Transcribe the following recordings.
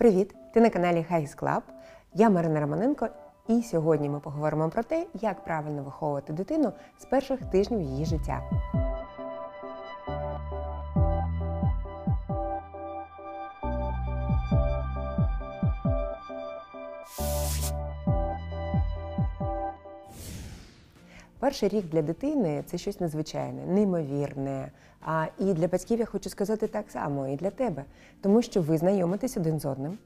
Привіт! Ти на каналі Хайс Club. Я Марина Романенко, і сьогодні ми поговоримо про те, як правильно виховувати дитину з перших тижнів її життя. Перший рік для дитини це щось незвичайне, неймовірне. А і для батьків я хочу сказати так само, і для тебе, тому що ви знайомитесь один з одним.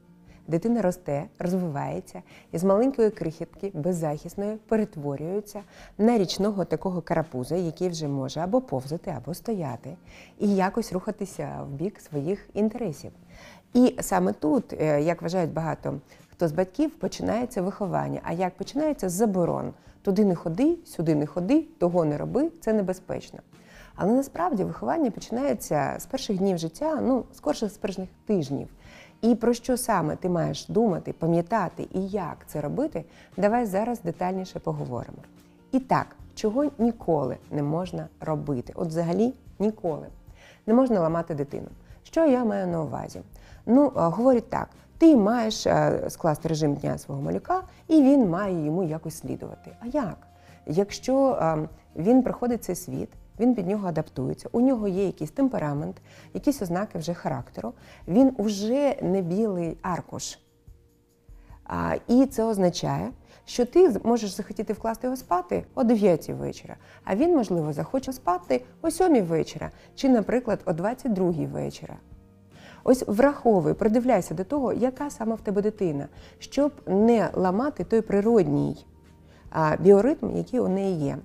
Дитина росте, розвивається і з маленької крихітки, беззахисної, перетворюється на річного такого карапуза, який вже може або повзати, або стояти, і якось рухатися в бік своїх інтересів. І саме тут, е, як вважають багато хто з батьків, починається виховання. А як починається з заборон? Туди не ходи, сюди не ходи, того не роби, це небезпечно. Але насправді виховання починається з перших днів життя, ну, скорше з перших тижнів. І про що саме ти маєш думати, пам'ятати і як це робити, давай зараз детальніше поговоримо. І так, чого ніколи не можна робити? От взагалі ніколи не можна ламати дитину. Що я маю на увазі? Ну, говорять так: ти маєш скласти режим дня свого малюка, і він має йому якось слідувати. А як? Якщо він проходить цей світ, він під нього адаптується, у нього є якийсь темперамент, якісь ознаки вже характеру, він вже не білий аркуш. А, І це означає, що ти можеш захотіти вкласти його спати о 9 вечора, а він, можливо, захоче спати о 7 вечора, чи, наприклад, о 22 вечора. Ось враховуй, придивляйся до того, яка саме в тебе дитина, щоб не ламати той природній біоритм, який у неї є.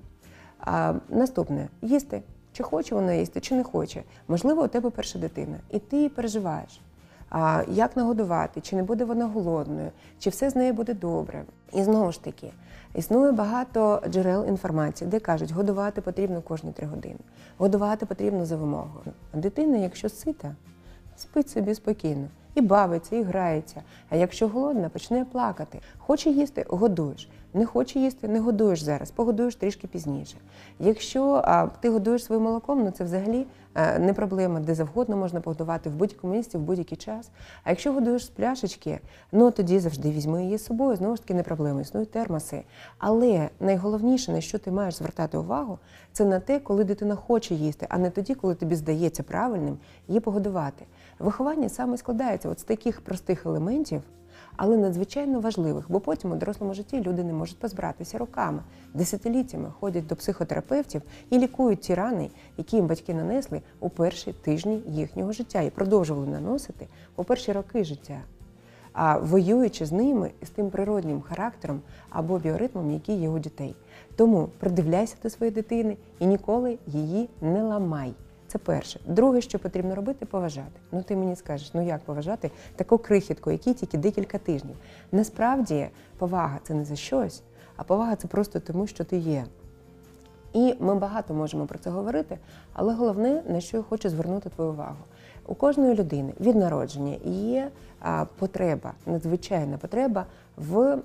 А, Наступне їсти. Чи хоче вона їсти, чи не хоче. Можливо, у тебе перша дитина, і ти її переживаєш. А, Як нагодувати, чи не буде вона голодною, чи все з нею буде добре. І знову ж таки, існує багато джерел інформації, де кажуть, годувати потрібно кожні три години, годувати потрібно за вимогою. Дитина, якщо сита, спить собі спокійно. І бавиться, і грається. А якщо голодна, почне плакати. Хоче їсти годуєш. Не хоче їсти, не годуєш зараз, погодуєш трішки пізніше. Якщо а, ти годуєш своїм молоком, ну це взагалі а, е, не проблема, де завгодно можна погодувати в будь-якому місці, в будь-який час. А якщо годуєш з пляшечки, ну тоді завжди візьми її з собою. Знову ж таки, не проблема, існують термоси. Але найголовніше, на що ти маєш звертати увагу, це на те, коли дитина хоче їсти, а не тоді, коли тобі здається правильним її погодувати. Виховання саме складається от з таких простих елементів але надзвичайно важливих, бо потім у дорослому житті люди не можуть позбиратися руками. Десятиліттями ходять до психотерапевтів і лікують ті рани, які їм батьки нанесли у перші тижні їхнього життя і продовжували наносити у перші роки життя. А воюючи з ними з тим природнім характером або біоритмом, який є у дітей. Тому придивляйся до своєї дитини і ніколи її не ламай. Це перше. Друге, що потрібно робити, поважати. Ну ти мені скажеш, ну як поважати таку крихітку, якій тільки декілька тижнів. Насправді повага це не за щось, а повага це просто тому, що ти є. І ми багато можемо про це говорити, але головне, на що я хочу звернути твою увагу. У кожної людини від народження є потреба, надзвичайна потреба в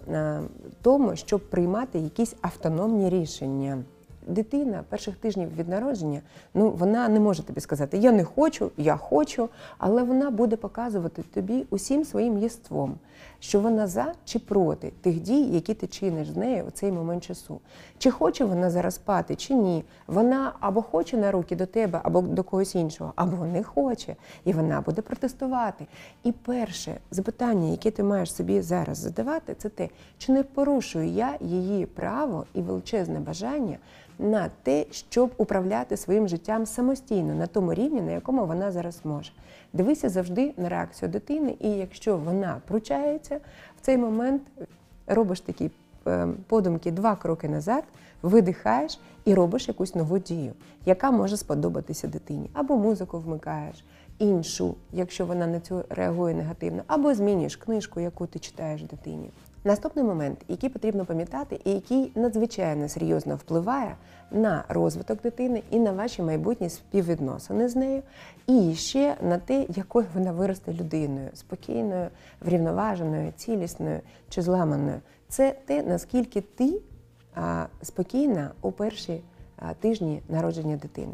тому, щоб приймати якісь автономні рішення дитина перших тижнів від народження, ну вона не може тобі сказати Я не хочу, я хочу, але вона буде показувати тобі усім своїм єством, що вона за чи проти тих дій, які ти чиниш з нею у цей момент часу. Чи хоче вона зараз спати, чи ні. Вона або хоче на руки до тебе, або до когось іншого, або не хоче, і вона буде протестувати. І перше запитання, яке ти маєш собі зараз задавати, це те, чи не порушую я її право і величезне бажання на те, щоб управляти своїм життям самостійно на тому рівні, на якому вона зараз може. Дивися завжди на реакцію дитини, і якщо вона пручається, в цей момент робиш такі е, подумки два кроки назад, видихаєш і робиш якусь нову дію, яка може сподобатися дитині. Або музику вмикаєш, іншу, якщо вона на цю реагує негативно, або змінюєш книжку, яку ти читаєш дитині. Наступний момент, який потрібно пам'ятати, і який надзвичайно серйозно впливає на розвиток дитини і на ваші майбутні співвідносини з нею, і ще на те, якою вона виросте людиною спокійною, врівноваженою, цілісною чи зламаною. Це те, наскільки ти спокійна у перші тижні народження дитини.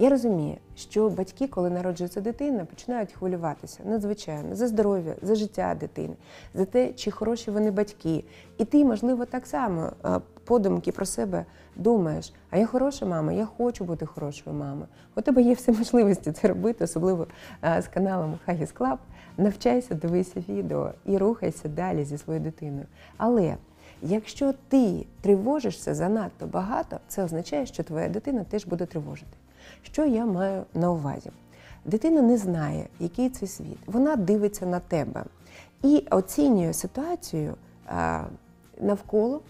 Я розумію, що батьки, коли народжується дитина, починають хвилюватися надзвичайно за здоров'я, за життя дитини, за те, чи хороші вони батьки. І ти, можливо, так само е, подумки про себе думаєш, а я хороша мама, я хочу бути хорошою мамою. У тебе є всі можливості це робити, особливо е, з каналом Huggies Club. Навчайся, дивися відео і рухайся далі зі своєю дитиною. Але якщо ти тривожишся занадто багато, це означає, що твоя дитина теж буде тривожити. Що я маю на увазі? Дитина не знає, який це світ. Вона дивиться на тебе і оцінює ситуацію навколо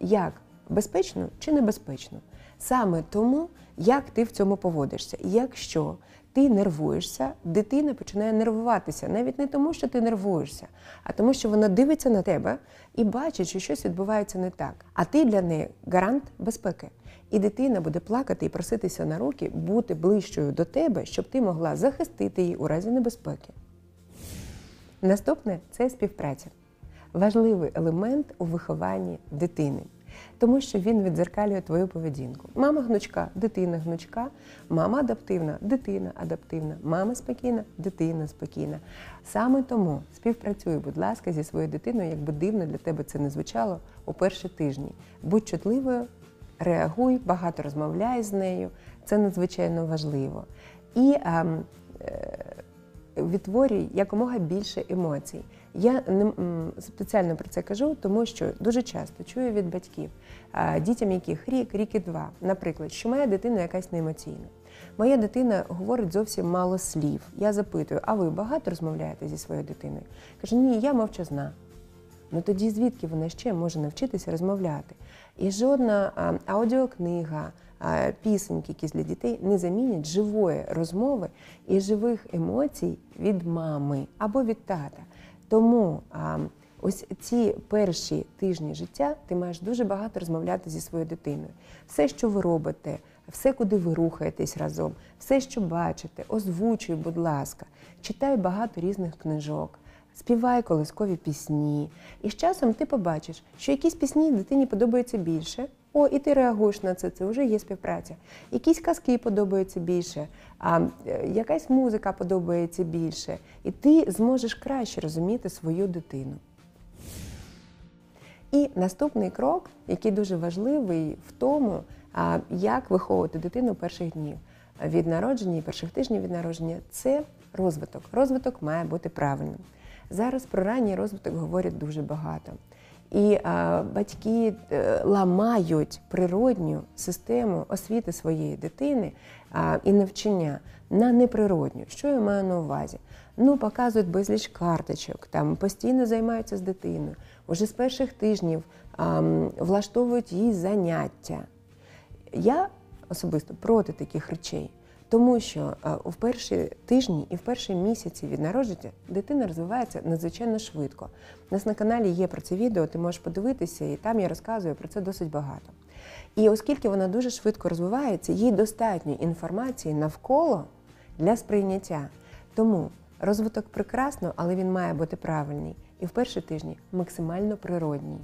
як безпечно чи небезпечно. Саме тому, як ти в цьому поводишся. Якщо ти нервуєшся, дитина починає нервуватися навіть не тому, що ти нервуєшся, а тому, що вона дивиться на тебе і бачить, що щось відбувається не так. А ти для неї гарант безпеки. І дитина буде плакати і проситися на руки, бути ближчою до тебе, щоб ти могла захистити її у разі небезпеки. Наступне це співпраця. Важливий елемент у вихованні дитини, тому що він відзеркалює твою поведінку. Мама гнучка, дитина гнучка, мама адаптивна, дитина адаптивна, мама спокійна, дитина спокійна. Саме тому співпрацюй, будь ласка, зі своєю дитиною, якби дивно для тебе це не звучало у перші тижні. Будь чутливою, реагуй, багато розмовляй з нею. Це надзвичайно важливо. І ем, е, відтворюй якомога більше емоцій. Я не спеціально про це кажу, тому що дуже часто чую від батьків, дітям яких рік, рік і два, наприклад, що моя дитина якась неемоційна. Моя дитина говорить зовсім мало слів. Я запитую, а ви багато розмовляєте зі своєю дитиною? Каже, ні, я мовчазна. Ну тоді звідки вона ще може навчитися розмовляти? І жодна аудіокнига, пісеньки якісь для дітей не замінять живої розмови і живих емоцій від мами або від тата. Тому а, ось ці перші тижні життя ти маєш дуже багато розмовляти зі своєю дитиною. Все, що ви робите, все, куди ви рухаєтесь разом, все, що бачите, озвучуй, будь ласка, читай багато різних книжок. Співай колискові пісні, і з часом ти побачиш, що якісь пісні дитині подобаються більше. О, і ти реагуєш на це, це вже є співпраця. Якісь казки подобаються більше, а е, якась музика подобається більше, і ти зможеш краще розуміти свою дитину. І наступний крок, який дуже важливий в тому, як виховувати дитину перших днів від народження і перших тижнів від народження, це розвиток. Розвиток має бути правильним. Зараз про ранній розвиток говорять дуже багато. І а, батьки е, ламають природню систему освіти своєї дитини а, і навчання на неприродню. Що я маю на увазі? Ну, показують безліч карточок, там постійно займаються з дитиною. Уже з перших тижнів а, влаштовують їй заняття. Я особисто проти таких речей. Тому що е, в перші тижні і в перші місяці від народження дитина розвивається надзвичайно швидко. У нас на каналі є про це відео, ти можеш подивитися, і там я розказую про це досить багато. І оскільки вона дуже швидко розвивається, їй достатньо інформації навколо для сприйняття. Тому розвиток прекрасно, але він має бути правильний. І в перші тижні максимально природній.